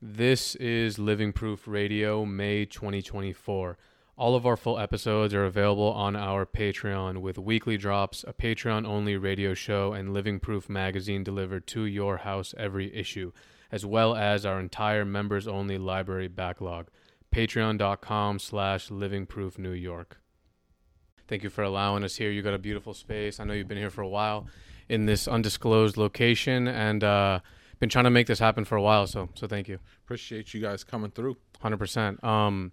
This is Living Proof Radio, May 2024. All of our full episodes are available on our Patreon with weekly drops, a Patreon only radio show, and Living Proof magazine delivered to your house every issue, as well as our entire members only library backlog. Patreon.com slash Living Proof New York. Thank you for allowing us here. You got a beautiful space. I know you've been here for a while in this undisclosed location, and uh, been trying to make this happen for a while. So so thank you. Appreciate you guys coming through. Hundred percent. Um,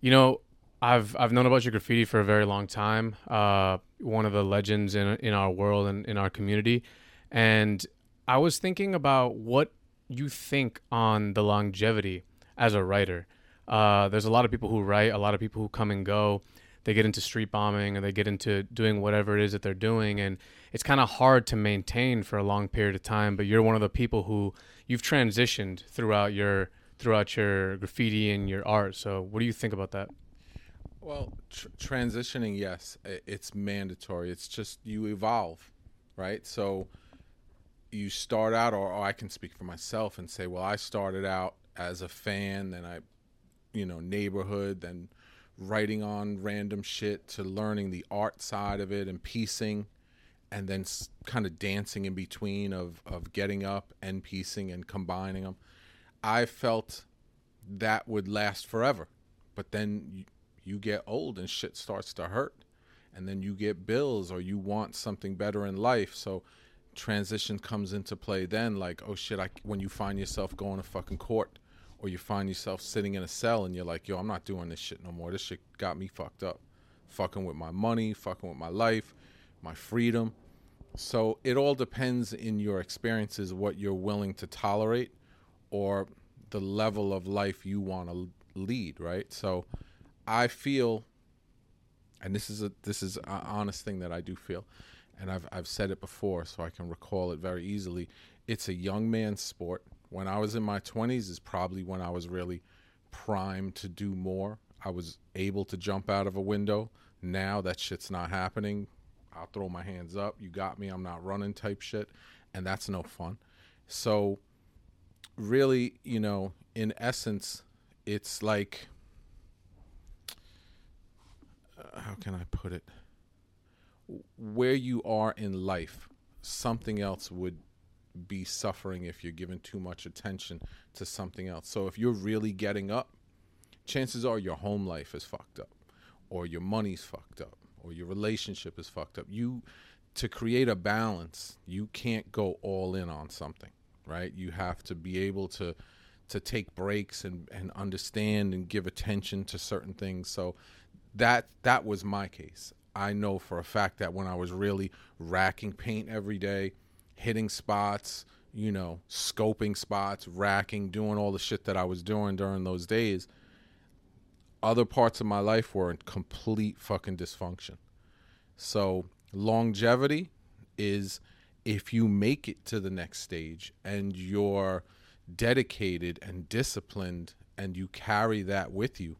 you know, I've I've known about your graffiti for a very long time. Uh, one of the legends in in our world and in our community, and I was thinking about what you think on the longevity as a writer. Uh, there's a lot of people who write, a lot of people who come and go. They get into street bombing and they get into doing whatever it is that they're doing, and it's kind of hard to maintain for a long period of time. But you're one of the people who you've transitioned throughout your throughout your graffiti and your art. So, what do you think about that? Well, tr- transitioning, yes, it's mandatory. It's just you evolve, right? So you start out, or, or I can speak for myself and say, well, I started out as a fan, then I, you know, neighborhood, then writing on random shit to learning the art side of it and piecing and then kind of dancing in between of of getting up and piecing and combining them. I felt that would last forever, but then you, you get old and shit starts to hurt, and then you get bills or you want something better in life. So transition comes into play then like oh shit I, when you find yourself going to fucking court or you find yourself sitting in a cell and you're like yo i'm not doing this shit no more this shit got me fucked up fucking with my money fucking with my life my freedom. So it all depends in your experiences what you're willing to tolerate or the level of life you want to lead, right? So I feel and this is a this is an honest thing that I do feel and I've I've said it before so I can recall it very easily. It's a young man's sport. When I was in my 20s is probably when I was really primed to do more. I was able to jump out of a window. Now that shit's not happening. I'll throw my hands up. You got me. I'm not running type shit. And that's no fun. So, really, you know, in essence, it's like, uh, how can I put it? Where you are in life, something else would be suffering if you're giving too much attention to something else. So, if you're really getting up, chances are your home life is fucked up or your money's fucked up or your relationship is fucked up. You to create a balance, you can't go all in on something, right? You have to be able to to take breaks and, and understand and give attention to certain things. So that that was my case. I know for a fact that when I was really racking paint every day, hitting spots, you know, scoping spots, racking, doing all the shit that I was doing during those days, other parts of my life were in complete fucking dysfunction. So longevity is if you make it to the next stage and you're dedicated and disciplined and you carry that with you.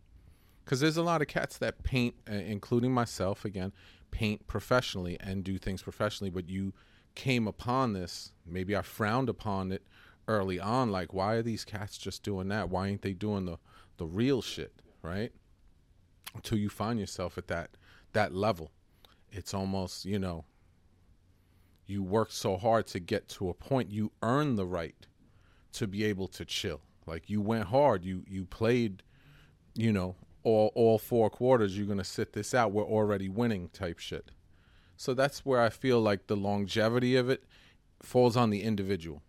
Because there's a lot of cats that paint uh, including myself again paint professionally and do things professionally but you came upon this maybe i frowned upon it early on like why are these cats just doing that? Why ain't they doing the the real shit right? Until you find yourself at that that level. It's almost, you know, you work so hard to get to a point you earn the right to be able to chill. Like you went hard, you you played, you know, all all four quarters, you're going to sit this out. We're already winning type shit. So that's where I feel like the longevity of it falls on the individual.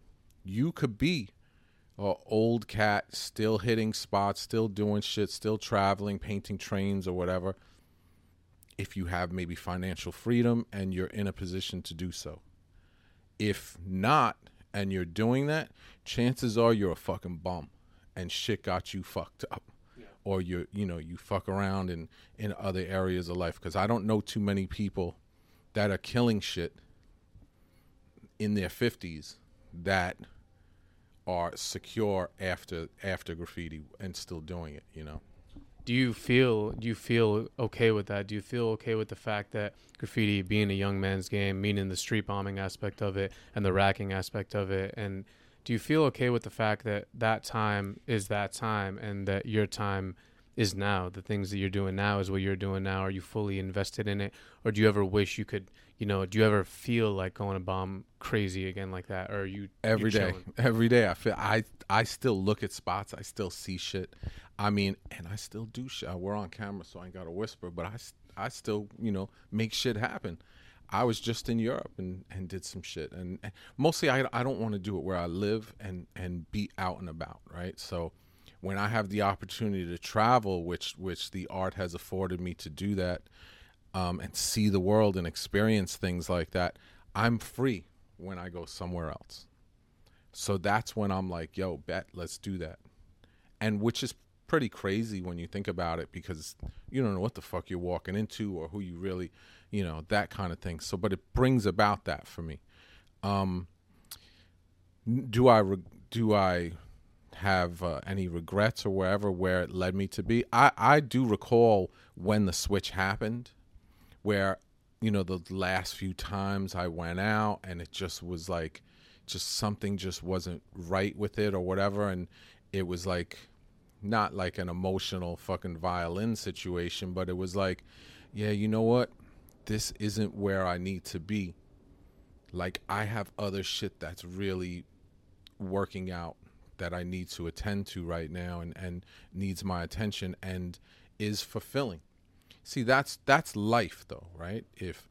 You could be uh, old cat, still hitting spots, still doing shit, still traveling, painting trains or whatever. If you have maybe financial freedom and you're in a position to do so. If not, and you're doing that, chances are you're a fucking bum and shit got you fucked up. Yeah. Or you you know, you fuck around in, in other areas of life. Because I don't know too many people that are killing shit in their 50s that are secure after after graffiti and still doing it you know? Do you feel do you feel okay with that? Do you feel okay with the fact that graffiti being a young man's game meaning the street bombing aspect of it and the racking aspect of it and do you feel okay with the fact that that time is that time and that your time is now. The things that you're doing now is what you're doing now. Are you fully invested in it? Or do you ever wish you could you know do you ever feel like going to bomb crazy again like that? Or are you every day. chilling? every day i feel i i still look at spots. I still see shit. I mean and i still do shit uh, we're on camera so i ain't gotta whisper but i i still you know make shit happen. I was just in europe and and did some shit. And, and mostly i i don't want to do it where i live and and be out and about right? So when i have the opportunity to travel which which the art has afforded me to do that um, and see the world and experience things like that i'm free when i go somewhere else so that's when I'm like, yo, bet, let's do that. And which is pretty crazy when you think about it because you don't know what the fuck you're walking into or who you really, you know, that kind of thing. So, but it brings about that for me. Um, do I, do I have uh, any regrets or wherever where it led me to be? I, I do recall when the switch happened where, you know, the last few times I went out and it just was like, just something just wasn't right with it or whatever. And it was like not like an emotional fucking violin situation but it was like yeah you know what? This isn't where i need to be. Like i have other shit that's really working out that i need to attend to right now and and needs my attention and is fulfilling. See that's that's life though right? If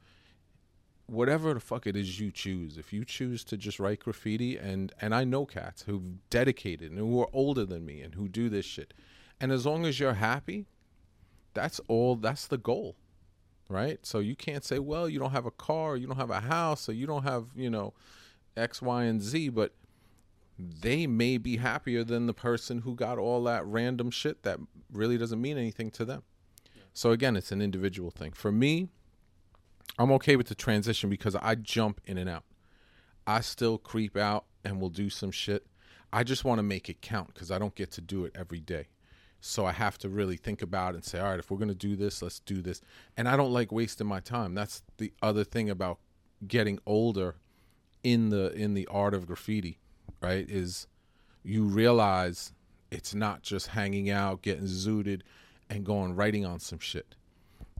whatever the fuck it is you choose if you choose to just write graffiti and and i know cats who've dedicated and who are older than me and who do this shit and as long as you're happy that's all that's the goal right? So you can't say well you don't have a car you don't have a house or you don't have you know x y and z but they may be happier than the person who got all that random shit that really doesn't mean anything to them so again it's an individual thing for me I'm okay with the transition because I jump in and out. I still creep out and will do some shit. I just want to make it count because I don't get to do it every day. So I have to really think about it and say, all right, if we're going to do this, let's do this. And I don't like wasting my time. That's the other thing about getting older in the in the art of graffiti, right? Is you realize it's not just hanging out, getting zooted and going writing on some shit.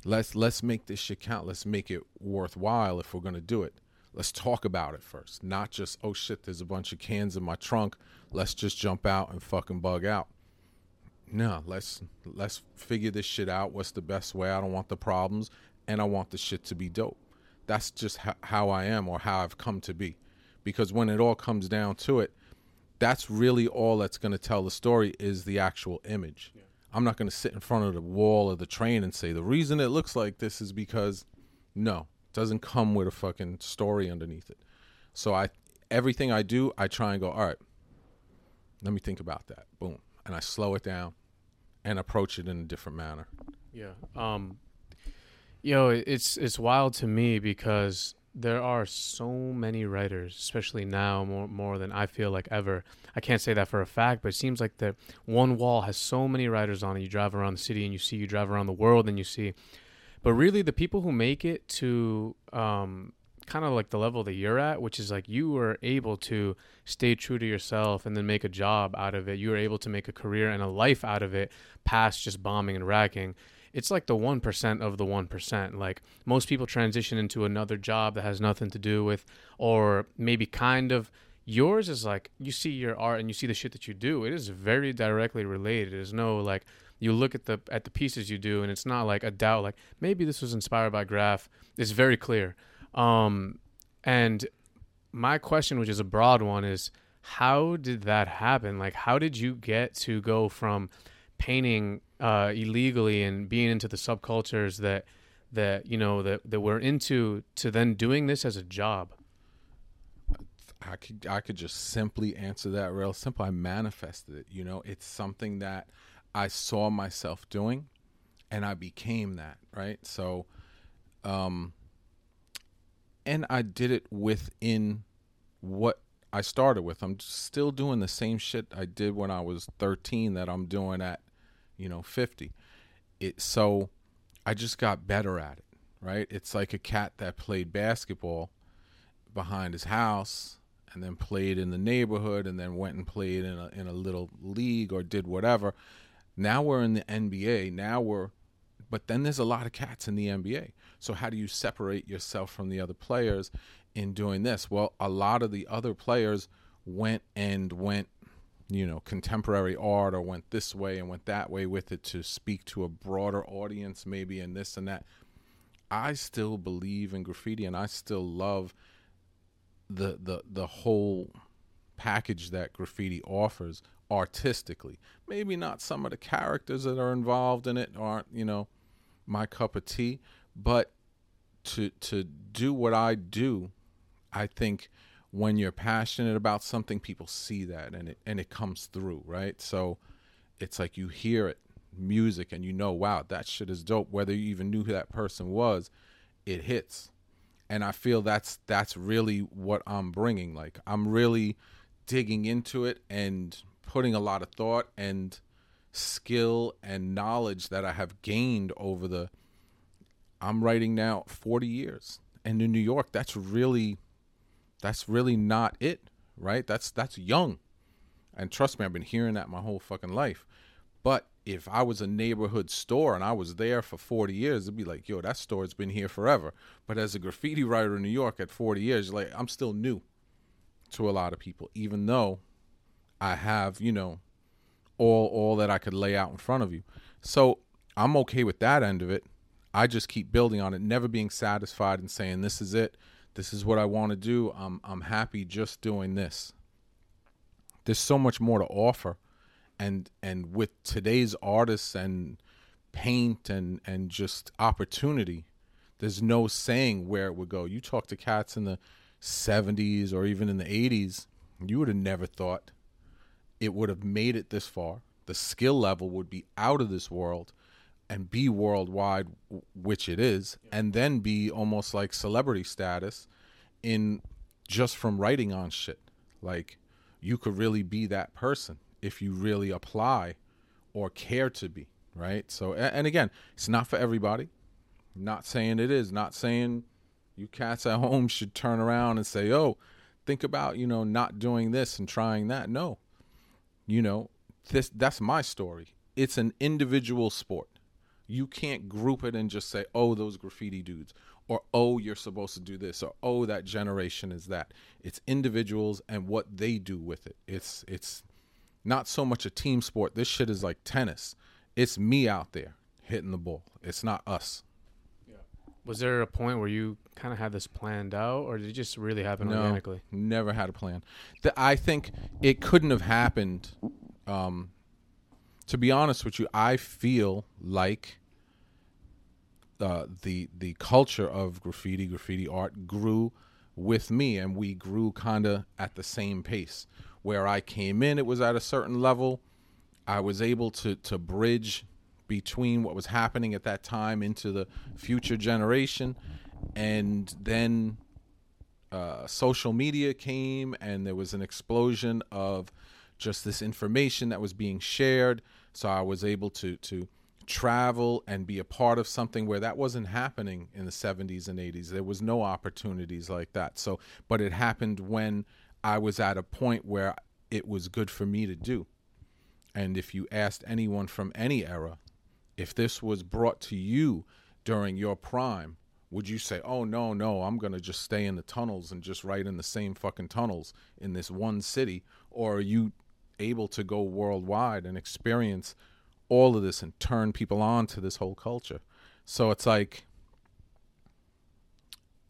Let's let's make this shit count. Let's make it worthwhile if we're to do it. Let's talk about it first not just oh shit there's a bunch of cans in my trunk. Let's just jump out and fucking bug out. No let's let's figure this shit out. What's the best way? I don't want the problems and i want the shit to be dope. That's just ho- how i am or how i've come to be because when it all comes down to it that's really all that's going to tell the story is the actual image I'm not going to sit in front of the wall of the train and say the reason it looks like this is because no, it doesn't come with a fucking story underneath it. So I everything I do, I try and go, all right, let me think about that. Boom. And I slow it down and approach it in a different manner. Yeah. Um yo, it's it's wild to me because there are so many writers, especially now more more than I feel like ever. I can't say that for a fact, but it seems like the one wall has so many writers on it. You drive around the city and you see, you drive around the world and you see. But really, the people who make it to um, kind of like the level that you're at, which is like you were able to stay true to yourself and then make a job out of it. You were able to make a career and a life out of it past just bombing and racking. It's like the 1% of the 1%. Like most people transition into another job that has nothing to do with, or maybe kind of. Yours is like you see your art and you see the shit that you do. It is very directly related. There's no like you look at the at the pieces you do and it's not like a doubt like maybe this was inspired by graph. It's very clear. Um, and my question, which is a broad one, is how did that happen? Like, how did you get to go from painting uh, illegally and being into the subcultures that that you know that that we're into to then doing this as a job? I could I could just simply answer that real simple. I manifested it. You know, it's something that I saw myself doing, and I became that. Right. So, um, and I did it within what I started with. I'm still doing the same shit I did when I was 13 that I'm doing at, you know, 50. It so I just got better at it. Right. It's like a cat that played basketball behind his house and then played in the neighborhood and then went and played in a in a little league or did whatever. Now we're in the NBA. Now we're but then there's a lot of cats in the NBA. So how do you separate yourself from the other players in doing this? Well, a lot of the other players went and went you know contemporary art or went this way and went that way with it to speak to a broader audience maybe and this and that. I still believe in graffiti and i still love the the the whole package that graffiti offers artistically. Maybe not some of the characters that are involved in it aren't you know my cup of tea but to to do what i do i think when you're passionate about something, people see that and it and it comes through, right? So it's like you hear it, music, and you know, wow, that shit is dope. Whether you even knew who that person was, it hits. And I feel that's that's really what I'm bringing. Like I'm really digging into it and putting a lot of thought and skill and knowledge that I have gained over the I'm writing now 40 years. And in New York, that's really that's really not it, right? That's that's young. And trust me, I've been hearing that my whole fucking life. But if I was a neighborhood store and I was there for 40 years, it'd be like, yo, that store's been here forever. But as a graffiti writer in New York at 40 years, like I'm still new to a lot of people, even though I have, you know, all all that I could lay out in front of you. So I'm okay with that end of it. I just keep building on it, never being satisfied and saying this is it this is what I want to do. I'm I'm happy just doing this. There's so much more to offer. And and with today's artists and paint and and just opportunity, there's no saying where it would go. You talk to cats in the 70s or even in the 80s, you would have never thought it would have made it this far. The skill level would be out of this world and be worldwide, which it is, and then be almost like celebrity status in just from writing on shit. Like you could really be that person if you really apply or care to be, right? So, and again, it's not for everybody. Not saying it is. Not saying you cats at home should turn around and say, "Oh, think about you know not doing this and trying that." No, you know this. That's my story. It's an individual sport. You can't group it and just say, oh, those graffiti dudes, or oh, you're supposed to do this, or oh, that generation is that. It's individuals and what they do with it. It's it's not so much a team sport. This shit is like tennis. It's me out there hitting the ball. It's not us. Was there a point where you kind of had this planned out, or did it just really happen no, organically? Never had a plan. The, I think it couldn't have happened um, to be honest with you, I feel like uh, the the culture of graffiti, graffiti art grew with me, and we grew kind of at the same pace. Where I came in, it was at a certain level. I was able to to bridge between what was happening at that time into the future generation, and then uh, social media came, and there was an explosion of just this information that was being shared. So I was able to to travel and be a part of something where that wasn't happening in the 70s and 80s. There was no opportunities like that. So, but it happened when I was at a point where it was good for me to do. And if you asked anyone from any era, if this was brought to you during your prime, would you say, "Oh no, no, I'm going to just stay in the tunnels and just write in the same fucking tunnels in this one city?" Or are you able to go worldwide and experience all of this and turn people on to this whole culture. So it's like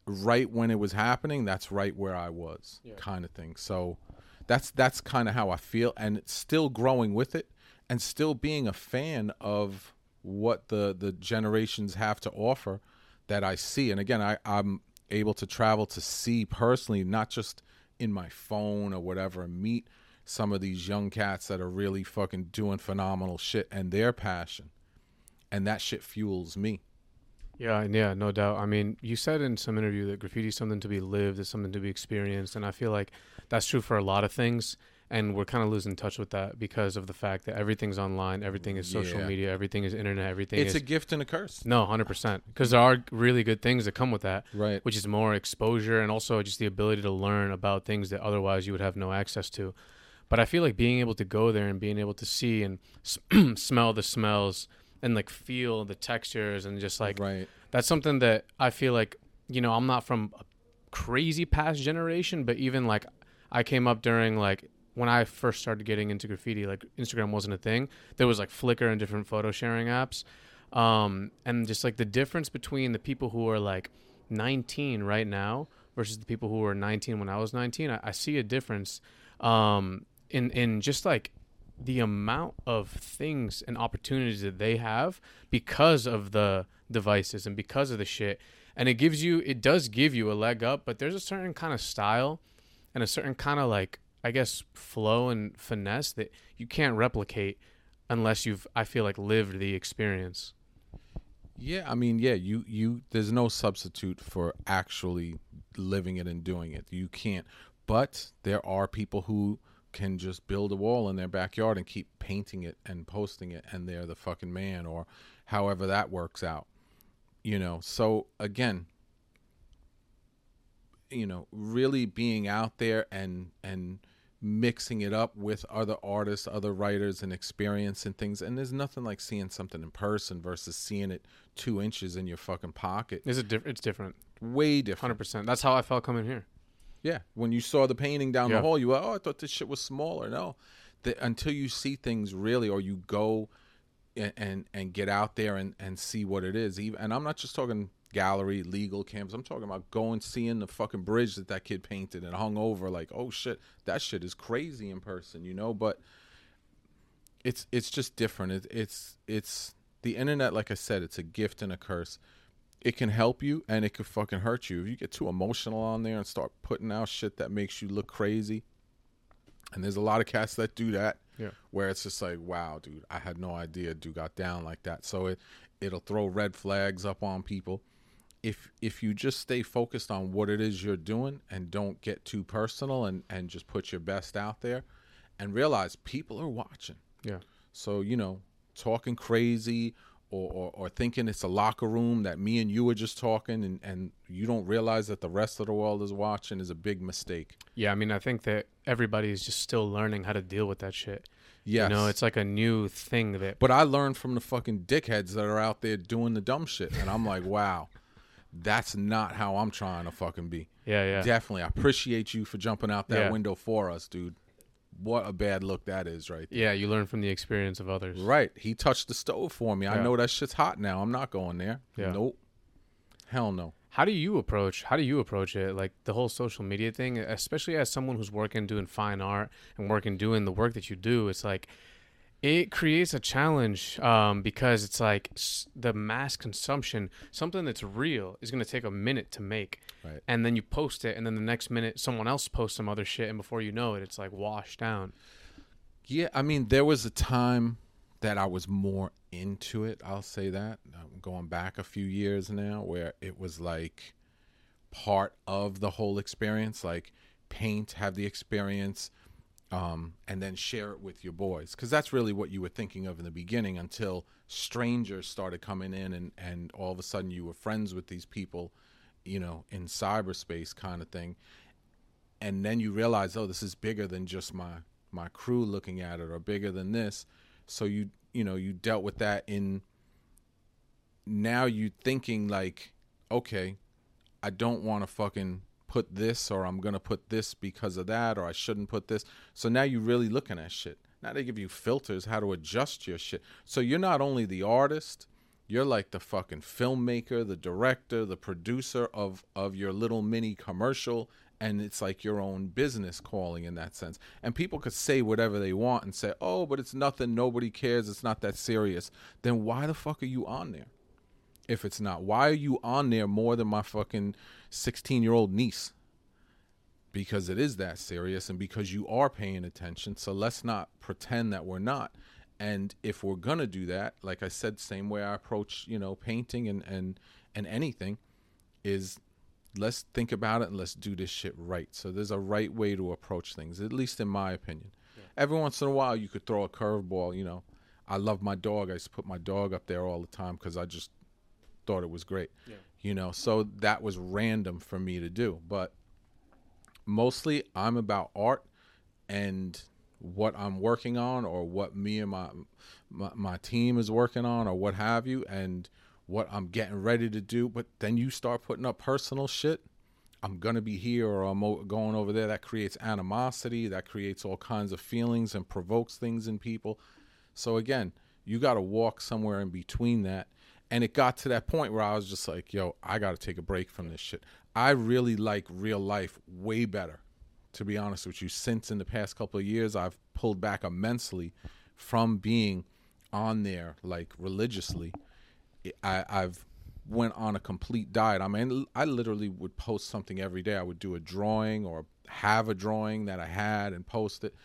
right when it was happening, that's right where I was, yeah. kind of thing. So that's that's kind of how I feel, and it's still growing with it, and still being a fan of what the the generations have to offer that I see. And again, I, I'm able to travel to see personally, not just in my phone or whatever, meet some of these young cats that are really fucking doing phenomenal shit and their passion. And that shit fuels me. Yeah, yeah, no doubt. I mean, you said in some interview that graffiti is something to be lived, it's something to be experienced, and I feel like that's true for a lot of things. and we're kind of losing touch with that because of the fact that everything's online, everything is social Yeah. media, everything is internet, everything It's is a gift and a curse. no, hundred percent. Because there are really good things that come with that, Right. which is more exposure and also just the ability to learn about things that otherwise you would have no access to. But I feel like being able to go there and being able to see and smell the smells and like feel the textures and just like right. that's something that I feel like you know I'm not from a crazy past generation, but even like I came up during like when I first started getting into graffiti, like Instagram wasn't a thing. There was like Flickr and different photo sharing apps, um, and just like the difference between the people who are like 19 right now versus the people who were 19 when I was 19, I, I see a difference um, in in just like the amount of things and opportunities that they have because of the devices and because of the shit. And it gives you, it does give you a leg up, but there's a certain kind of style and a certain kind of like, I guess, flow and finesse that you can't replicate unless you've, I feel like, lived the experience. Yeah, I mean, yeah, you you there's no substitute for actually living it and doing it. You can't. But there are people who can just build a wall in their backyard and keep painting it and posting it and they're the fucking man or however that works out. You know. So again, you know, really being out there and and mixing it up with other artists, other writers, and experience and things. And there's nothing like seeing something in person versus seeing it two inches in your fucking pocket. Is it diff- It's different. Way different. 100%. That's how I felt coming here. Yeah. When you saw the painting down Yeah. the hall, you were, oh, I thought this shit was smaller. No, the, until you see things really, or you go and and, and get out there and, and see what it is. Even, and I'm not just talking gallery, legal campus. I'm talking about going seeing the fucking bridge that that kid painted and hung over. Like, oh shit, that shit is crazy in person, you know. But it's it's just different. It, it's it's the internet. Like I said, it's a gift and a curse. It can help you and it could fucking hurt you if you get too emotional on there and start putting out shit that makes you look crazy. And there's a lot of cats that do that Yeah. where it's just like, wow, dude, I had no idea dude got down like that. So it it'll throw red flags up on people. If if you just stay focused on what it is you're doing and don't get too personal and and just put your best out there and realize people are watching. Yeah. So, you know, talking crazy or, or, or thinking it's a locker room that me and you were just talking and, and you don't realize that the rest of the world is watching is a big mistake. Yeah. I mean, I think that everybody is just still learning how to deal with that shit. Yes. You know, it's like a new thing that But I learned from the fucking dickheads that are out there doing the dumb shit. And I'm like, wow, that's not how I'm trying to fucking be. Yeah, yeah. Definitely. I appreciate you for jumping out that Yeah. window for us, dude. What a bad look that is right there. Yeah, you learn from the experience of others. Right. He touched the stove for me. I know that shit's hot now. I'm not going there. Yeah. Nope. Hell no. How do you approach how do you approach it? Like the whole social media thing, especially as someone who's working doing fine art and working doing the work that you do, it's like it creates a challenge um, because it's like s- the mass consumption, something that's real is going to take a minute to make. Right. And then you post it, and then the next minute someone else posts some other shit, and before you know it, it's like washed down. Yeah, I mean, there was a time that I was more into it. I'll say that. I'm going back a few years now, where it was like part of the whole experience. Like paint, have the experience, um, and then share it with your boys, because that's really what you were thinking of in the beginning. Until strangers started coming in, and and all of a sudden you were friends with these people, you know, in cyberspace kind of thing and then you realize oh this is bigger than just my my crew looking at it or bigger than this so you you know you dealt with that in now you thinking like okay i don't want to fucking put this or i'm gonna put this because of that or i shouldn't put this so now you're really looking at shit now they give you filters how to adjust your shit so you're not only the artist you're like the fucking filmmaker, the director, the producer of of your little mini commercial and it's like your own business calling in that sense. And people could say whatever they want and say, "Oh, but it's nothing, nobody cares, it's not that serious." Then why the fuck are you on there? If it's not, why are you on there more than my fucking 16-year-old niece? Because it is that serious and because you are paying attention. So let's not pretend that we're not. And if we're gonna do that, like I said, same way I approach, you know, painting and and and anything, is let's think about it and let's do this shit right. So there's a right way to approach things, at least in my opinion. every once in a while you could throw a curveball. You know, I love my dog. I used to put my dog up there all the time because I just thought it was great. Yeah. You know, so that was random for me to do, but mostly I'm about art and what I'm working on or what me and my, my my team is working on or what have you and what I'm getting ready to do. But then you start putting up personal shit. I'm going to be here or I'm going over there. That creates animosity. That creates all kinds of feelings and provokes things in people. So again you got to walk somewhere in between that and it got to that point where I was just like yo I got to take a break from this shit I really like real life way better to be honest with you. Since in the past couple of years, I've pulled back immensely from being on there like religiously. I, I've went on a complete diet. I mean, I literally would post something every day. I would do a drawing or have a drawing that I had and post it.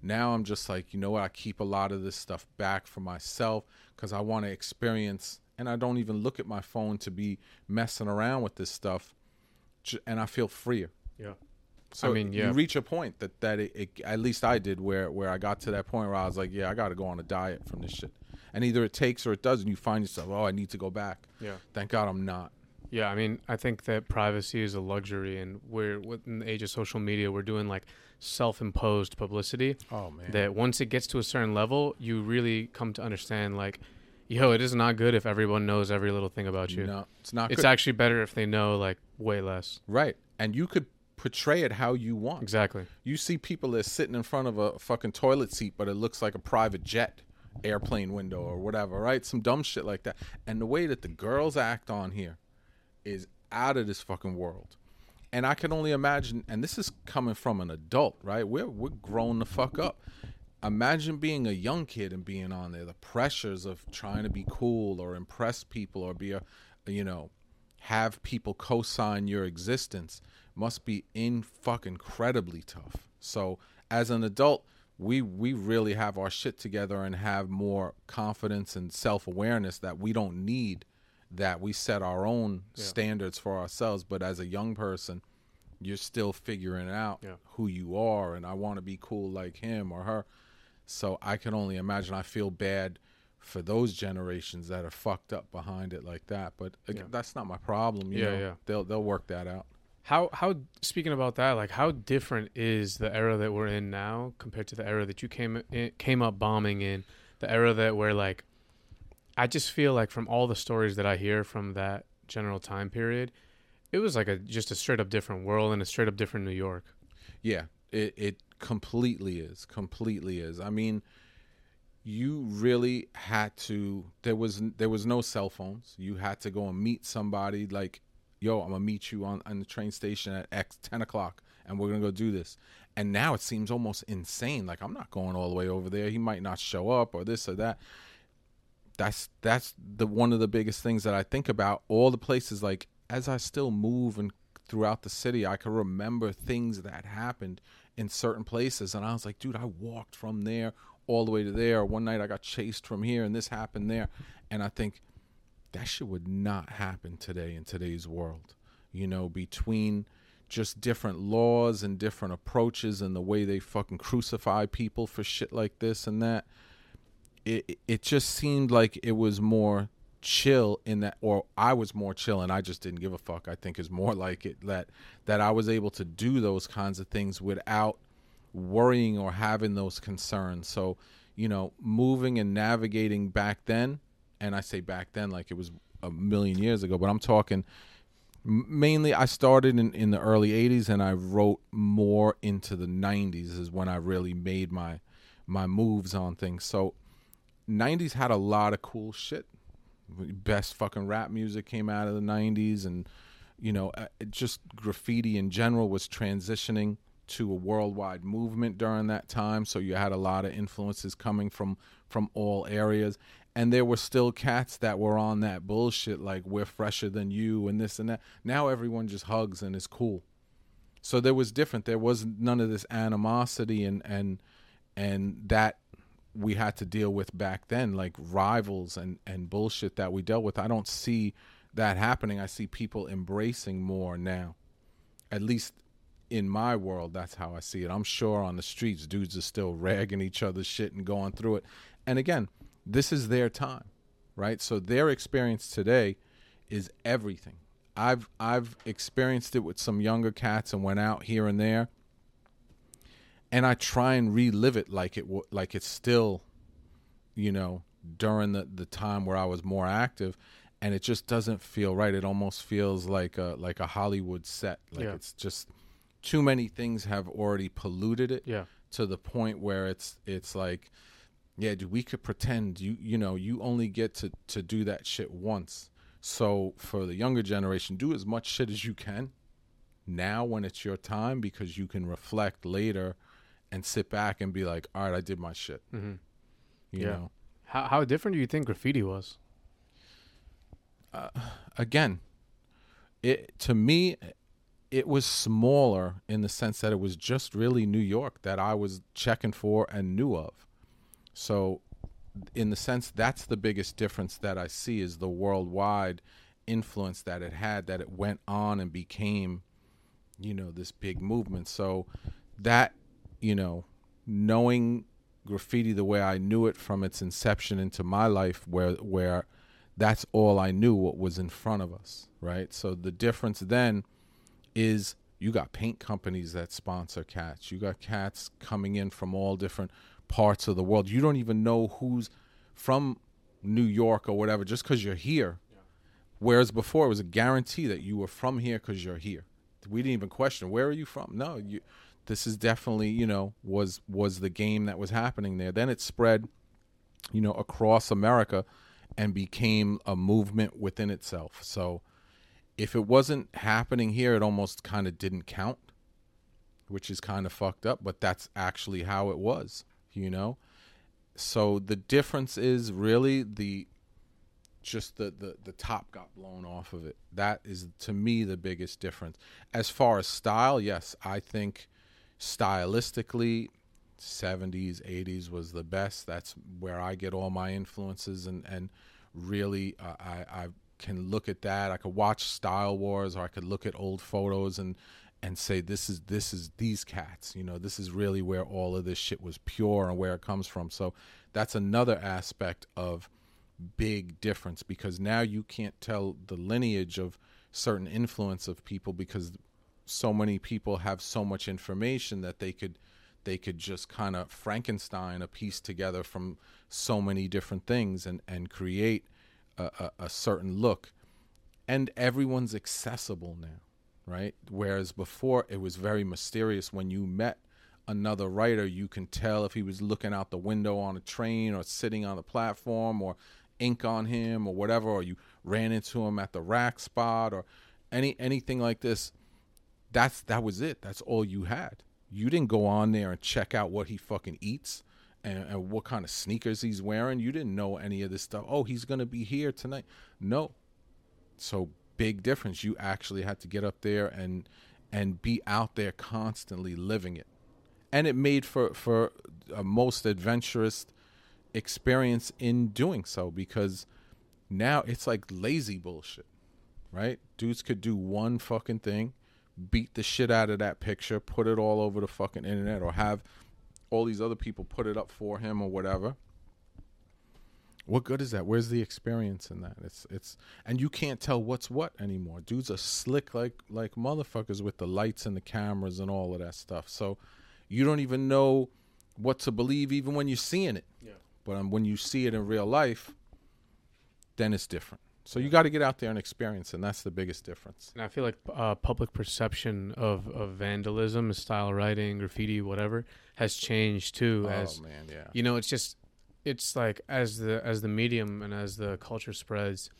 Now I'm just like, you know what? I keep a lot of this stuff back for myself because I want to experience, and I don't even look at my phone to be messing around with this stuff, and I feel freer. Yeah. So I mean, yeah. you reach a point that that it, it, at least I did where where I got to that point where I was like, yeah, I got to go on a diet from this shit, and either it takes or it doesn't. You find yourself, oh, I need to go back. Yeah. Thank God I'm not. Yeah, I mean, I think that privacy is a luxury, and we're in the age of social media, we're doing like self-imposed publicity. Oh man. That once it gets to a certain level, you really come to understand, like, yo, it is not good if everyone knows every little thing about you. no, it's not. It's good. actually better if they know like way less. right, and you could portray it how you want. Exactly. You see people that sitting in front of a fucking toilet seat, but it looks like a private jet, airplane window or whatever, right? Some dumb shit like that. And the way that the girls act on here is out of this fucking world. And I can only imagine, and this is coming from an adult, right? We're we're grown the fuck up. Imagine being a young kid and being on there. The pressures of trying to be cool or impress people or be a, you know, have people co-sign your existence must be in fucking incredibly tough. So as an adult, we we really have our shit together and have more confidence and self awareness that we don't need that we set our own Yeah. standards for ourselves. But as a young person, you're still figuring out Yeah. who you are and I want to be cool like him or her. So I can only imagine I feel bad for those generations that are fucked up behind it like that. But again, Yeah. that's not my problem. You Yeah, know? yeah. They'll they'll work that out. How how speaking about that, like how different is the era that we're in now compared to the era that you came in, came up bombing in, the era that we're like I just feel like from all the stories that I hear from that general time period, it was like a just a straight up different world and a straight up different New York. Yeah, it it completely is. Completely is. I mean, you really had to there was there was no cell phones. You had to go and meet somebody like, yo, I'm gonna meet you on, on the train station at X ten o'clock and we're gonna go do this. And now it seems almost insane. Like I'm not going all the way over there. He might not show up or this or that. That's that's the one of the biggest things that I think about. All the places like as I still move and throughout the city, I can remember things that happened in certain places, and I was like, dude, I walked from there all the way to there. One night I got chased from here, and this happened there, and I think that shit would not happen today in today's world. You know, between just different laws and different approaches and the way they fucking crucify people for shit like this and that. It it just seemed like it was more chill in that or I was more chill and I just didn't give a fuck. I think is more like it that that I was able to do those kinds of things without worrying or having those concerns. So, you know, moving and navigating back then, and I say back then like it was a million years ago, but I'm talking mainly I started in, in the early 80s and I wrote more into the 90s is when I really made my my moves on things. So 90s had a lot of cool shit. Best fucking rap music came out of the 90s and you know, uh, just graffiti in general was transitioning to a worldwide movement during that time, so you had a lot of influences coming from from all areas and there were still cats that were on that bullshit like we're fresher than you and this and that. Now everyone just hugs and is cool. So there was different. There was none of this animosity and and and that we had to deal with back then, like rivals and and bullshit that we dealt with. I don't see that happening. I see people embracing more now, at least in my world, that's how I see it. I'm sure on the streets, dudes are still ragging each other's shit and going through it. And again, this is their time, right? So their experience today is everything. I've I've experienced it with some younger cats and went out here and there, and I try and relive it like it like it's still, you know, during the the time where I was more active, and it just doesn't feel right. It almost feels like a like a Hollywood set. Like Yeah. it's just too many things have already polluted it Yeah. to the point where it's it's like yeah dude we could pretend you you know you only get to to do that shit once so for the younger generation do as much shit as you can now when it's your time because you can reflect later and sit back and be like all right i did my shit hmm you Yeah. know How how different do you think graffiti was? again it to me it was smaller in the sense that it was just really New York that I was checking for and knew of. So in the sense that's the biggest difference that I see is the worldwide influence that it had that it went on and became you know this big movement. So that you know knowing graffiti the way I knew it from its inception into my life where where that's all I knew what was in front of us, right? So the difference then is you got paint companies that sponsor cats. You got cats coming in from all different parts of the world. You don't even know who's from New York or whatever just because you're here. Whereas before it was a guarantee that you were from here because you're here. We didn't even question where are you from. No, you. This is definitely you know was was the game that was happening there. Then it spread, you know, across America, and became a movement within itself. So if it wasn't happening here, it almost kind of didn't count, which is kind of fucked up, but that's actually how it was, you know? So the difference is really the just the, the the top got blown off of it. That is to me the biggest difference. As far as style, yes, I think stylistically 70s 80s was the best. That's where i get all my influences and and really uh, i i can look at that. I could watch style wars or i could look at old photos and and say this is this is these cats. You know this is really where all of this shit was pure and where it comes from. So that's another aspect of big difference because now you can't tell the lineage of certain influence of people because so many people have so much information that they could they could just kind of Frankenstein a piece together from so many different things and and create a, a, a certain look. And everyone's accessible now right? Whereas before it was very mysterious. When you met another writer you can tell if he was looking out the window on a train or sitting on the platform or ink on him or whatever or you ran into him at the rack spot or any anything like this that's that was it. That's all you had. You didn't go on there and check out what he fucking eats and, and what kind of sneakers he's wearing. You didn't know any of this stuff. Oh he's gonna be here tonight. No. So big difference. You actually had to get up there and and be out there constantly living it. And it made for for a most adventurous experience in doing so because now it's like lazy bullshit right? Dudes could do one fucking thing beat the shit out of that picture put it all over the fucking internet or have all these other people put it up for him or whatever. What good is that? Where's the experience in that? It's it's and you can't tell what's what anymore. Dudes are slick like like motherfuckers with the lights and the cameras and all of that stuff. So you don't even know what to believe even when you're seeing it. Yeah. but um, when you see it in real life then it's different so you got to get out there and experience and that's the biggest difference And I feel like uh, public perception of, of vandalism, style writing, graffiti, whatever, has changed too. as oh man yeah you know, it's just it's like as the as the medium and as the culture spreads,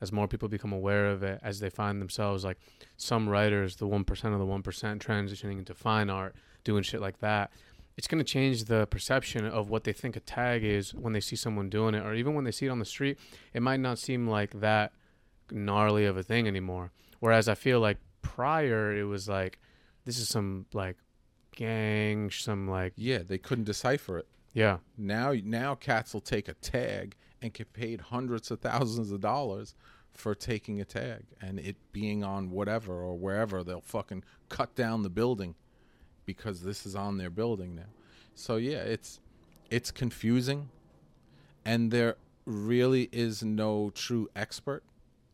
as more people become aware of it, as they find themselves like some writers, the one percent of the one percent transitioning into fine art, doing shit like that. It's going to change the perception of what they think a tag is when they see someone doing it, or even when they see it on the street. It might not seem like that gnarly of a thing anymore. Whereas I feel like prior, it was like, this is some like gang, some like yeah they couldn't decipher it yeah, now now cats will take a tag and get paid hundreds of thousands of dollars for taking a tag and it being on whatever or wherever they'll fucking cut down the building because this is on their building now. So yeah, it's it's confusing and there really is no true expert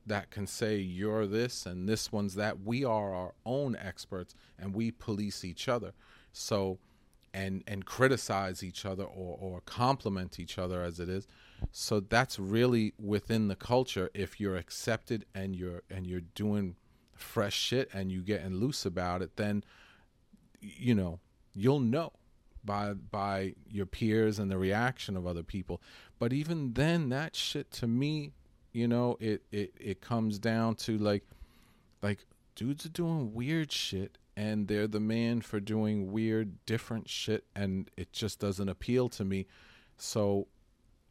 that can say you're this and this one's that. We are our own experts and we police each other. So and and criticize each other or, or compliment each other as it is. So that's really within the culture if you're accepted and you're and you're doing fresh shit and you getting loose about it, then you know, you'll know by by your peers and the reaction of other people. But even then that shit to me, you know, it it, it comes down to like like dudes are doing weird shit and they're the man for doing weird different shit and it just doesn't appeal to me. So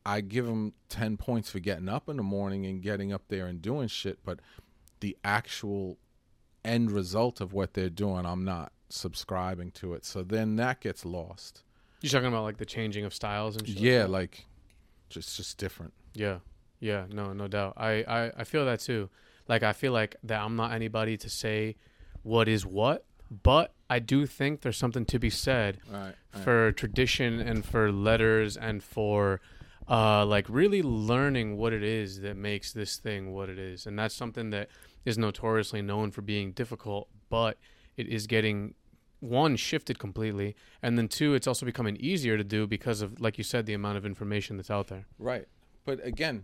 I give them 10 points for getting up in the morning and getting up there and doing shit, but the actual end result of what they're doing, I'm not subscribing to it. So then that gets lost. You're talking about like the changing of styles and shit. Yeah, like, just just different. yeah, yeah. No, no doubt. I, I, I feel that too. Like I feel like that I'm not anybody to say what is what, but I do think there's something to be said Right. for tradition and for letters and for uh, like really learning what it is that makes this thing what it is and that's something that is notoriously known for being difficult but it is getting one shifted completely and then two it's also becoming easier to do because of like you said the amount of information that's out there Right. But again,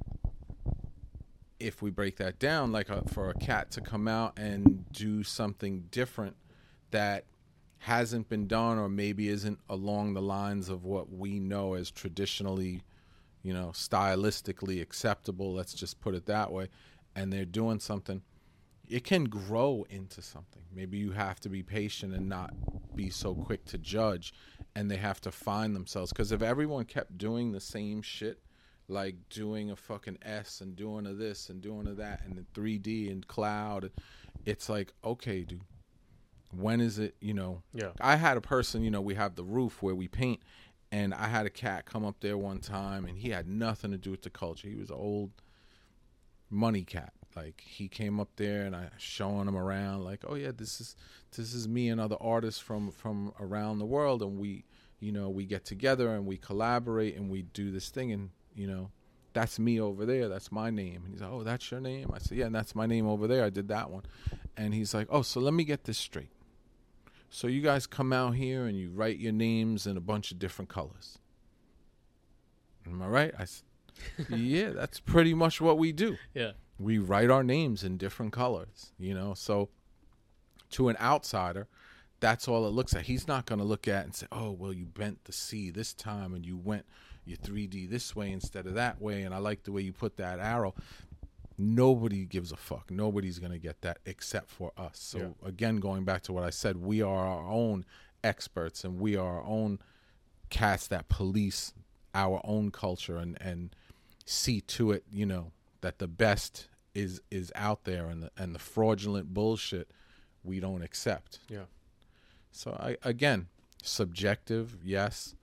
if we break that down, like a, for a cat to come out and do something different that hasn't been done or maybe isn't along the lines of what we know as traditionally, you know, stylistically acceptable, let's just put it that way, and they're doing something, it can grow into something. Maybe you have to be patient and not be so quick to judge, and they have to find themselves. Because if everyone kept doing the same shit, like doing a fucking S and doing a this and doing a that and the 3D and cloud, it's like, okay, dude, when is it, you know? yeah I had a person, you know, we have the roof where we paint, and I had a cat come up there one time, and he had nothing to do with the culture. He was an old money cat. Like he came up there, and I showing him around, like, oh yeah, this is this is me and other artists from from around the world, and we, you know, we get together and we collaborate and we do this thing, and you know, that's me over there. That's my name. And he's like, oh, that's your name. I said, yeah, and that's my name over there. I did that one, and he's like, oh, so let me get this straight. So you guys come out here and you write your names in a bunch of different colors. Am I right? I said, yeah, that's pretty much what we do. yeah We write our names in different colors, you know. So to an outsider, that's all it looks at. He's not going to look at and say, "Oh, well, you bent the C this time and you went your 3D this way instead of that way, and I like the way you put that arrow." Nobody gives a fuck. Nobody's going to get that except for us. So Yeah. again, going back to what I said, we are our own experts and we are our own cats that police our own culture and and see to it, you know, that the best is is out there and the and the fraudulent bullshit we don't accept. yeah So I again, subjective, yes,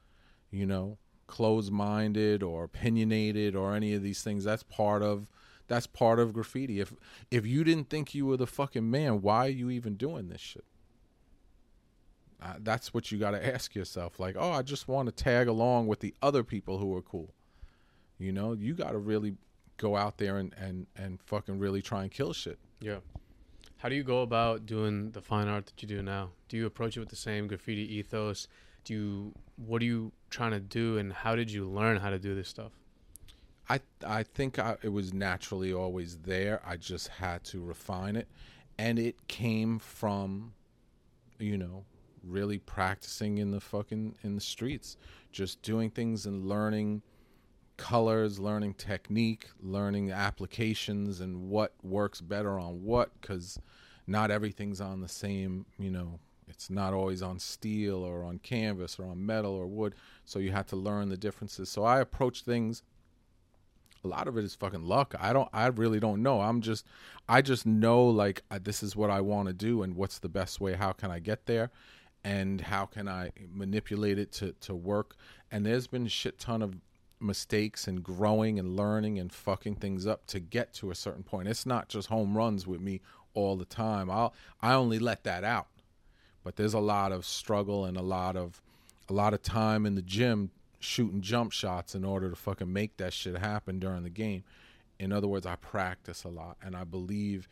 you know, closed-minded or opinionated or any of these things. That's part of that's part of graffiti. If if you didn't think you were the fucking man, why are you even doing this shit? Uh, that's what you got to ask yourself. Like, oh, I just want to tag along with the other people who are cool. You know, you got to really go out there and and and fucking really try and kill shit. Yeah. How do you go about doing the fine art that you do now? Do you approach it with the same graffiti ethos? Do you what are you trying to do and how did you learn how to do this stuff? I I think I, it was naturally always there. I just had to refine it, and it came from, you know, really practicing in the fucking in the streets, just doing things and learning colors, learning technique, learning applications, and what works better on what. Because not everything's on the same. You know, it's not always on steel or on canvas or on metal or wood. So you have to learn the differences. So I approach things a lot of it is fucking luck. I don't I really don't know. I'm just I just know like uh, this is what I want to do and what's the best way how can I get there and how can I manipulate it to to work and there's been a shit ton of mistakes and growing and learning and fucking things up to get to a certain point. It's not just home runs with me all the time. I'll I only let that out. but there's a lot of struggle and a lot of a lot of time in the gym shooting jump shots in order to fucking make that shit happen during the game. In other words, I practice a lot and I believe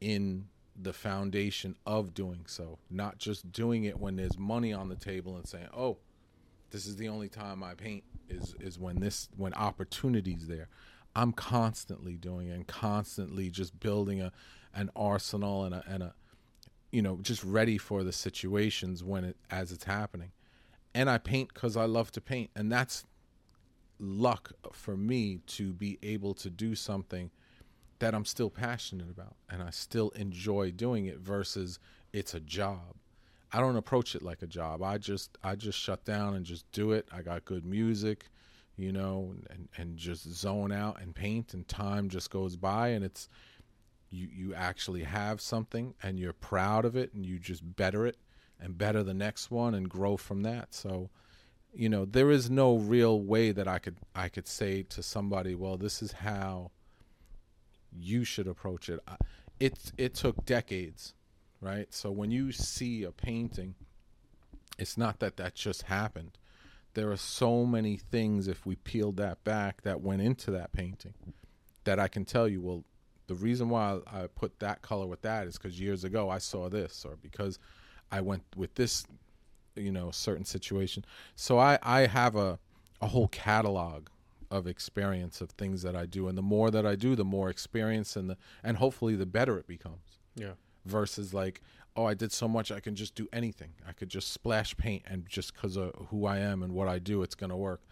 in the foundation of doing so, not just doing it when there's money on the table and saying, "Oh, this is the only time I paint is is when this when opportunity's there." I'm constantly doing it and constantly just building a an arsenal and a and a you know just ready for the situations when it as it's happening. And I paint cuz I love to paint and that's luck for me to be able to do something that I'm still passionate about and I still enjoy doing it versus it's a job. I don't approach it like a job. I just I just shut down and just do it. I got good music, you know, and and just zone out and paint and time just goes by and it's you you actually have something and you're proud of it and you just better it and better the next one and grow from that. So, you know, there is no real way that I could I could say to somebody, well, this is how you should approach it. It it took decades, right? So when you see a painting, it's not that that just happened. There are so many things if we peeled that back that went into that painting that I can tell you, well, the reason why I put that color with that is because years ago I saw this, or because I went with this, you know, certain situation. So I I have a a whole catalog of experience of things that I do, and the more that I do, the more experience and the and hopefully the better it becomes. Yeah. Versus like, oh, I did so much, I can just do anything. I could just splash paint, and just because of who I am and what I do, it's gonna work.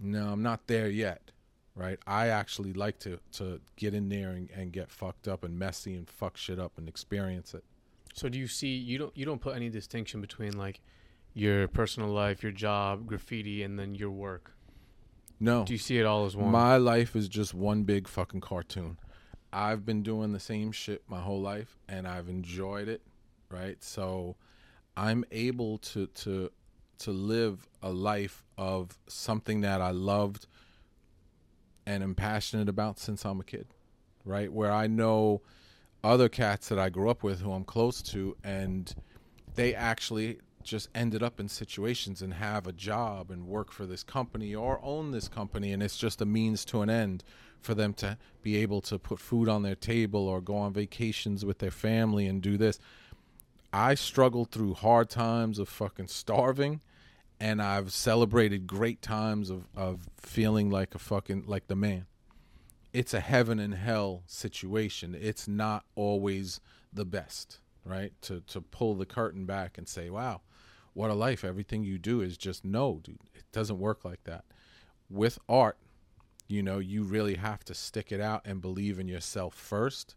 No, I'm not there yet, right? I actually like to to get in there and, and get fucked up and messy and fuck shit up and experience it. So do you see you don't you don't put any distinction between like your personal life, your job, graffiti, and then your work? No. Do you see it all as one? My life is just one big fucking cartoon. I've been doing the same shit my whole life and I've enjoyed it, right? So I'm able to to to live a life of something that I loved and am passionate about since I'm a kid, right? Where I know other cats that I grew up with who I'm close to and they actually just ended up in situations and have a job and work for this company or own this company and it's just a means to an end for them to be able to put food on their table or go on vacations with their family and do this. I struggled through hard times of fucking starving and I've celebrated great times of, of feeling like a fucking like the man. It's a heaven and hell situation. It's not always the best, right? To to pull the curtain back and say, "Wow, what a life. Everything you do is just no, dude. It doesn't work like that. With art, you know, you really have to stick it out and believe in yourself first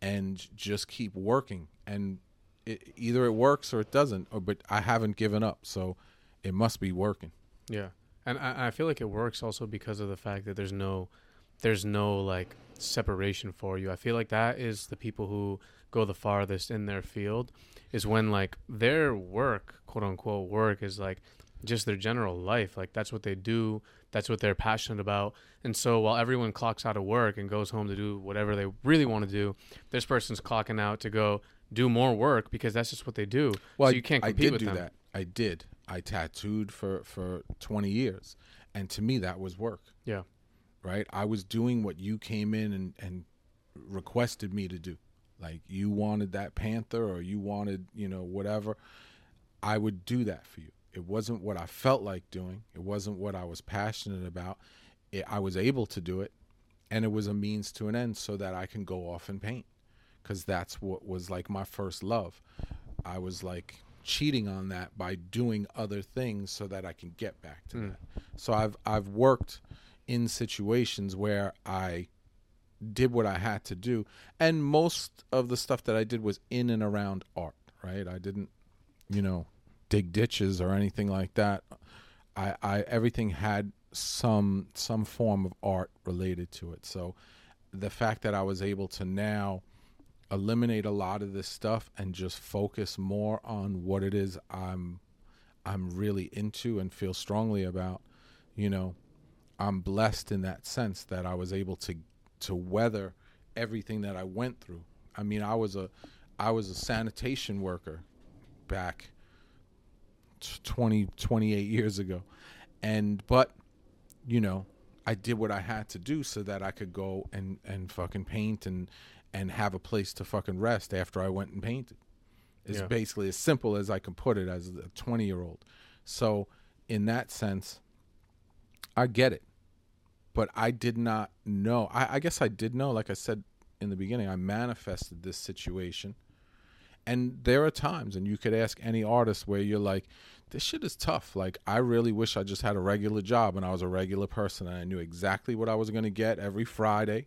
and just keep working. And it, either it works or it doesn't. Or, but I haven't given up. So it must be working. Yeah. And I, I feel like it works also because of the fact that there's no there's no like separation for you. I feel like that is the people who go the farthest in their field is when like their work, quote unquote work is like just their general life. Like that's what they do, that's what they're passionate about. And so while everyone clocks out of work and goes home to do whatever they really want to do, this person's clocking out to go do more work because that's just what they do. Well, so you can't compete I did with do them. that. I did. I tattooed for for 20 years. And to me that was work. Yeah right? I was doing what you came in and, and requested me to do. Like you wanted that panther or you wanted, you know, whatever. I would do that for you. It wasn't what I felt like doing. It wasn't what I was passionate about. It, I was able to do it, and it was a means to an end so that I can go off and paint, because that's what was like my first love. I was like cheating on that by doing other things so that I can get back to mm. that. So I've I've worked in situations where I did what I had to do. And most of the stuff that I did was in and around art, right? I didn't, you know, dig ditches or anything like that. I, I everything had some some form of art related to it. So the fact that I was able to now eliminate a lot of this stuff and just focus more on what it is I'm I'm really into and feel strongly about, you know, I'm blessed in that sense that I was able to to weather everything that I went through. I mean, I was a I was a sanitation worker back 20 28 years ago. And but you know, I did what I had to do so that I could go and and fucking paint and and have a place to fucking rest after I went and painted. It's Yeah. basically as simple as I can put it as a 20 year old. So in that sense, I get it. But I did not know. I, I guess I did know, like I said in the beginning, I manifested this situation. And there are times, and you could ask any artist where you're like, this shit is tough. Like, I really wish I just had a regular job and I was a regular person and I knew exactly what I was going to get every Friday.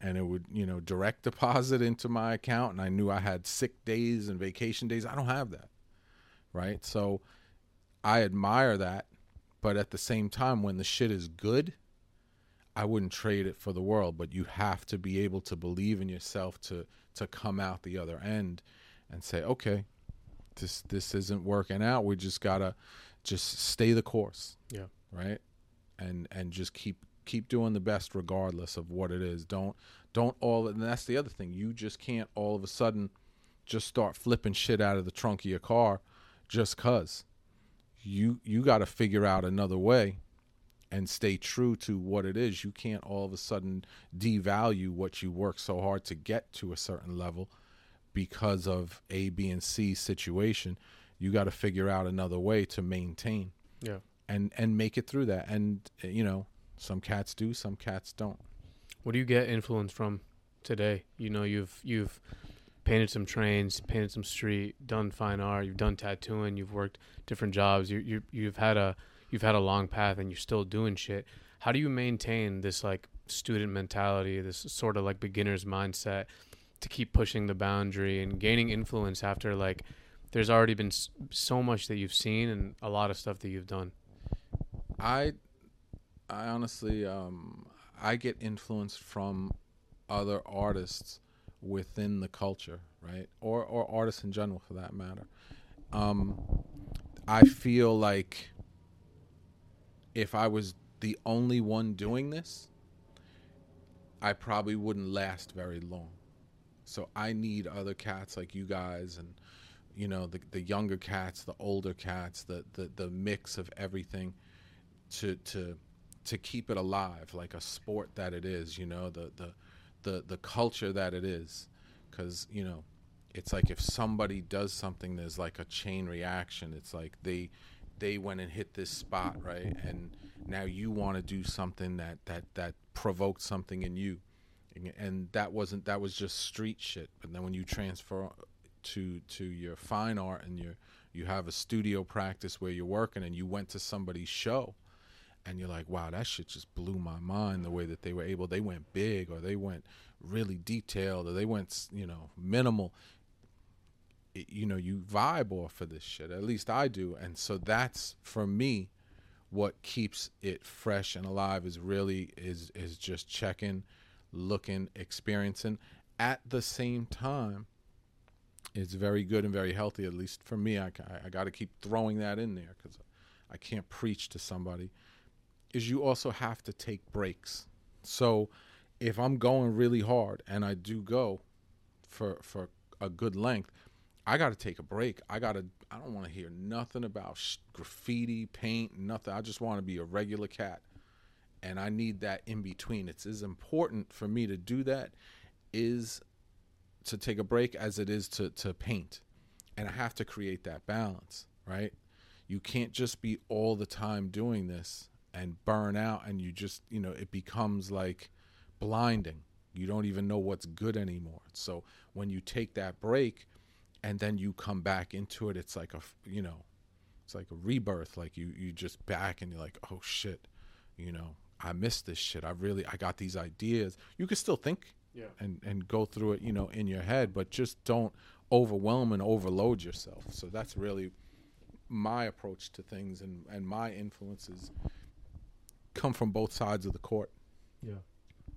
And it would, you know, direct deposit into my account. And I knew I had sick days and vacation days. I don't have that. Right. So I admire that. But at the same time, when the shit is good, I wouldn't trade it for the world. But you have to be able to believe in yourself to to come out the other end and say, okay, this this isn't working out. We just gotta just stay the course. Yeah. Right. And and just keep keep doing the best regardless of what it is. Don't don't all and that's the other thing. You just can't all of a sudden just start flipping shit out of the trunk of your car just cuz. You you got to figure out another way and stay true to what it is. You can't all of a sudden devalue what you work so hard to get to a certain level because of A, B, and C situation. You got to figure out another way to maintain Yeah. and and make it through that. And you know, some cats do, some cats don't. What do you get influence from today? You know, you've you've painted some trains, painted some street, done fine art, you've done tattooing, you've worked different jobs. You you you've had a you've had a long path, and you're still doing shit. How do you maintain this like student mentality, this sort of like beginner's mindset, to keep pushing the boundary and gaining influence after like there's already been so much that you've seen and a lot of stuff that you've done. I I honestly um I get influenced from other artists within the culture, right? Or or artists in general for that matter. Um I feel like if I was the only one doing this, I probably wouldn't last very long. So I need other cats like you guys and you know the the younger cats, the older cats, the the the mix of everything to to to keep it alive like a sport that it is you know the the the, the culture that it is. Because you know it's like if somebody does something there's like a chain reaction. It's like they they went and hit this spot right? And now you want to do something that that that provoked something in you and, that wasn't that was just street shit but then when you transfer to to your fine art and you you have a studio practice where you're working and you went to somebody's show and you're like, wow, that shit just blew my mind the way that they were able. They went big, or they went really detailed, or they went, you know, minimal. It, you know, you vibe off of this shit. At least I do, and so that's for me what keeps it fresh and alive. Is really is is just checking, looking, experiencing. At the same time, it's very good and very healthy. At least for me, I I, I got to keep throwing that in there because I can't preach to somebody is you also have to take breaks. So if I'm going really hard and I do go for for a good length, I got to take a break. I got to I don't want to hear nothing about sh- graffiti, paint, nothing. I just want to be a regular cat. And I need that in between. It's as important for me to do that is to take a break as it is to to paint. And I have to create that balance, right? You can't just be all the time doing this and burn out and you just you know it becomes like blinding you don't even know what's good anymore so when you take that break and then you come back into it it's like a, you know it's like a rebirth like you you just back and you're like oh shit you know i missed this shit i really i got these ideas you can still think Yeah. and and go through it you know in your head but just don't overwhelm and overload yourself so that's really my approach to things and and my influences come from both sides of the court. Yeah.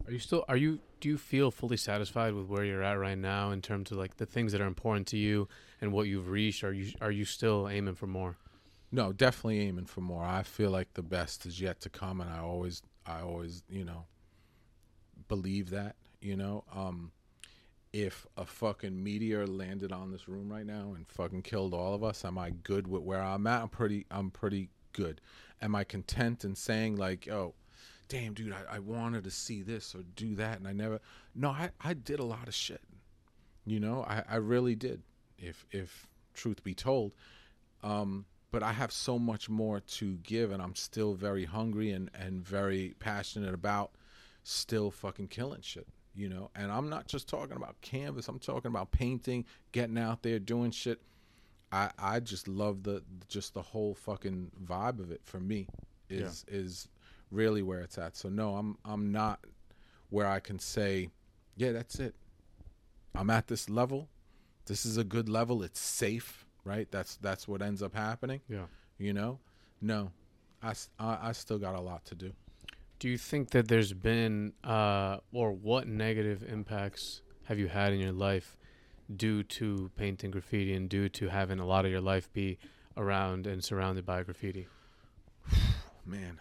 Are you still are you do you feel fully satisfied with where you're at right now in terms of like the things that are important to you and what you've reached? Are you are you still aiming for more? No, definitely aiming for more. I feel like the best is yet to come, and I always, I always, you know, believe that. You know, um, if a fucking meteor landed on this room right now and fucking killed all of us, am I good with where I'm at? I'm pretty I'm pretty good. Am I content in saying like, oh, damn dude, I, I wanted to see this or do that and I never No, I, I did a lot of shit. You know, I, I really did. If if truth be told. Um, but I have so much more to give and I'm still very hungry and, and very passionate about still fucking killing shit you know? And i'm not just talking about canvas i'm talking about painting getting out there doing shit. I i just love the just the whole fucking vibe of it for me is yeah. is really where it's at. So no i'm i'm not where i can say yeah that's it. I'm at this level. This is a good level. It's safe right? That's that's what ends up happening. Yeah. You know? No. I i, I still got a lot to do. Do you think that there's been, uh, or what negative impacts have you had in your life due to painting graffiti and due to having a lot of your life be around and surrounded by graffiti? Man,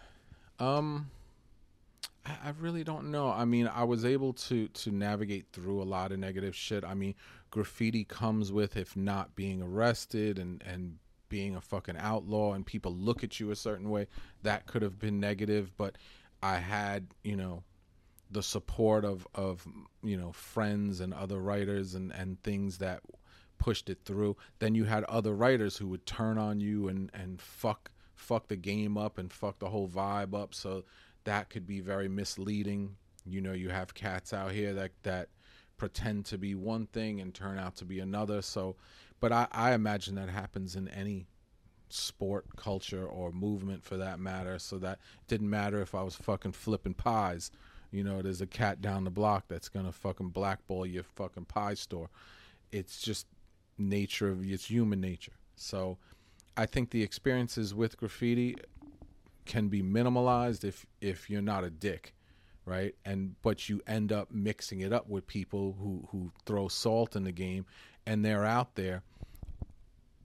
um, I, I really don't know. I mean, I was able to to navigate through a lot of negative shit. I mean, graffiti comes with if not being arrested and and being a fucking outlaw and people look at you a certain way that could have been negative but I had, you know, the support of of you know friends and other writers and and things that pushed it through. Then you had other writers who would turn on you and and fuck fuck the game up and fuck the whole vibe up. So that could be very misleading. You know, you have cats out here that that pretend to be one thing and turn out to be another. So, but I, I imagine that happens in any sport culture or movement for that matter. So that didn't matter if I was fucking flipping pies. You know, there's a cat down the block that's gonna fucking blackball your fucking pie store. It's just nature of it's human nature. So I think the experiences with graffiti can be minimalized if if you're not a dick right and but you end up mixing it up with people who who throw salt in the game and they're out there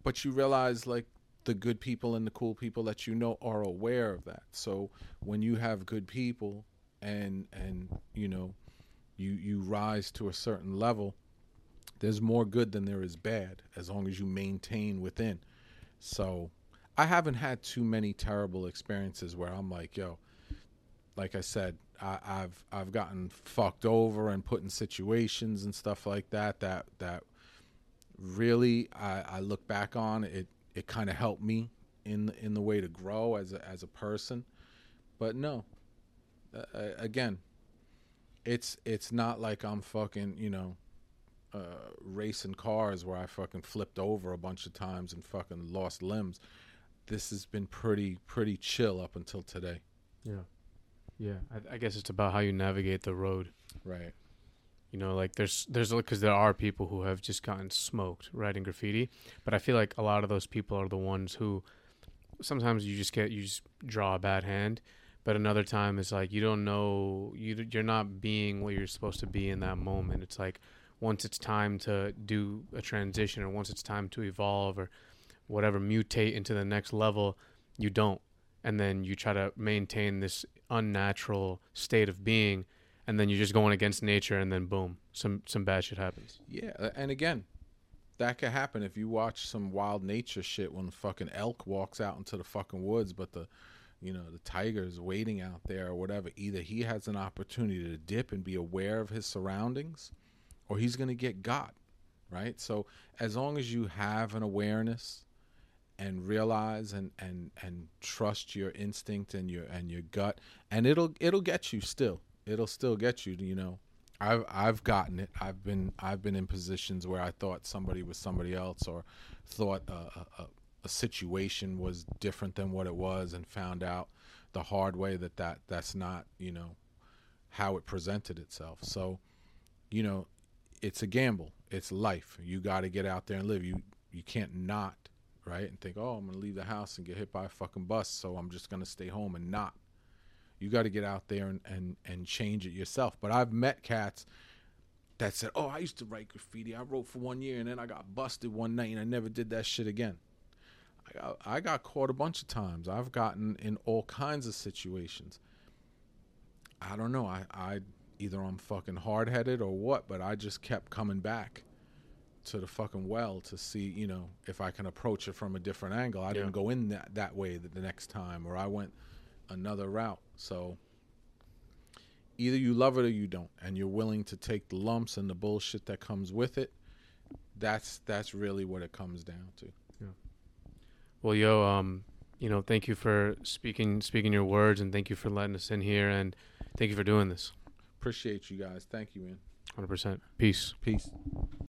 but you realize like the good people and the cool people that you know are aware of that. So when you have good people and and you know you you rise to a certain level, there's more good than there is bad as long as you maintain within. So I haven't had too many terrible experiences where I'm like, yo, like I said, I, have I've gotten fucked over and put in situations and stuff like that that that really I, I look back on it it kind of helped me in in the way to grow as a, as a person. But no, uh, again, it's it's not like I'm fucking you know uh, racing cars where I fucking flipped over a bunch of times and fucking lost limbs. This has been pretty pretty chill up until today. Yeah, yeah. I, I guess it's about how you navigate the road. Right. You know, like there's there's because there are people who have just gotten smoked writing graffiti, but I feel like a lot of those people are the ones who sometimes you just get you just draw a bad hand, but another time it's like you don't know you you're not being what you're supposed to be in that moment. It's like once it's time to do a transition or once it's time to evolve or whatever mutate into the next level, you don't, and then you try to maintain this unnatural state of being and then you're just going against nature, and then boom, some some bad shit happens. Yeah, and again, that could happen if you watch some wild nature shit when fucking elk walks out into the fucking woods, but the you know the tiger is waiting out there or whatever. Either he has an opportunity to dip and be aware of his surroundings, or he's gonna get got. Right. So as long as you have an awareness and realize and and and trust your instinct and your and your gut and it'll it'll get you still it'll still get you. You know, I've I've gotten it. I've been I've been in positions where I thought somebody was somebody else, or thought a, a, a situation was different than what it was, and found out the hard way that that that's not you know how it presented itself. So, you know, it's a gamble. It's life. You got to get out there and live. You you can't not right and think, oh, I'm gonna leave the house and get hit by a fucking bus, so I'm just gonna stay home and not you got to get out there and, and, and change it yourself. But I've met cats that said, "Oh, I used to write graffiti. I wrote for one year, and then I got busted one night, and I never did that shit again." I got, I got caught a bunch of times. I've gotten in all kinds of situations. I don't know. I, I either I'm fucking hard headed or what, but I just kept coming back to the fucking well to see, you know, if I can approach it from a different angle. I Yeah. didn't go in that that way the, the next time, or I went another route. So either you love it or you don't, and you're willing to take the lumps and the bullshit that comes with it. That's that's really what it comes down to. Yeah. Well, yo, um, you know, thank you for speaking speaking your words, and thank you for letting us in here, and thank you for doing this. Appreciate you guys. Thank you, man. Hundred percent. Peace. Peace.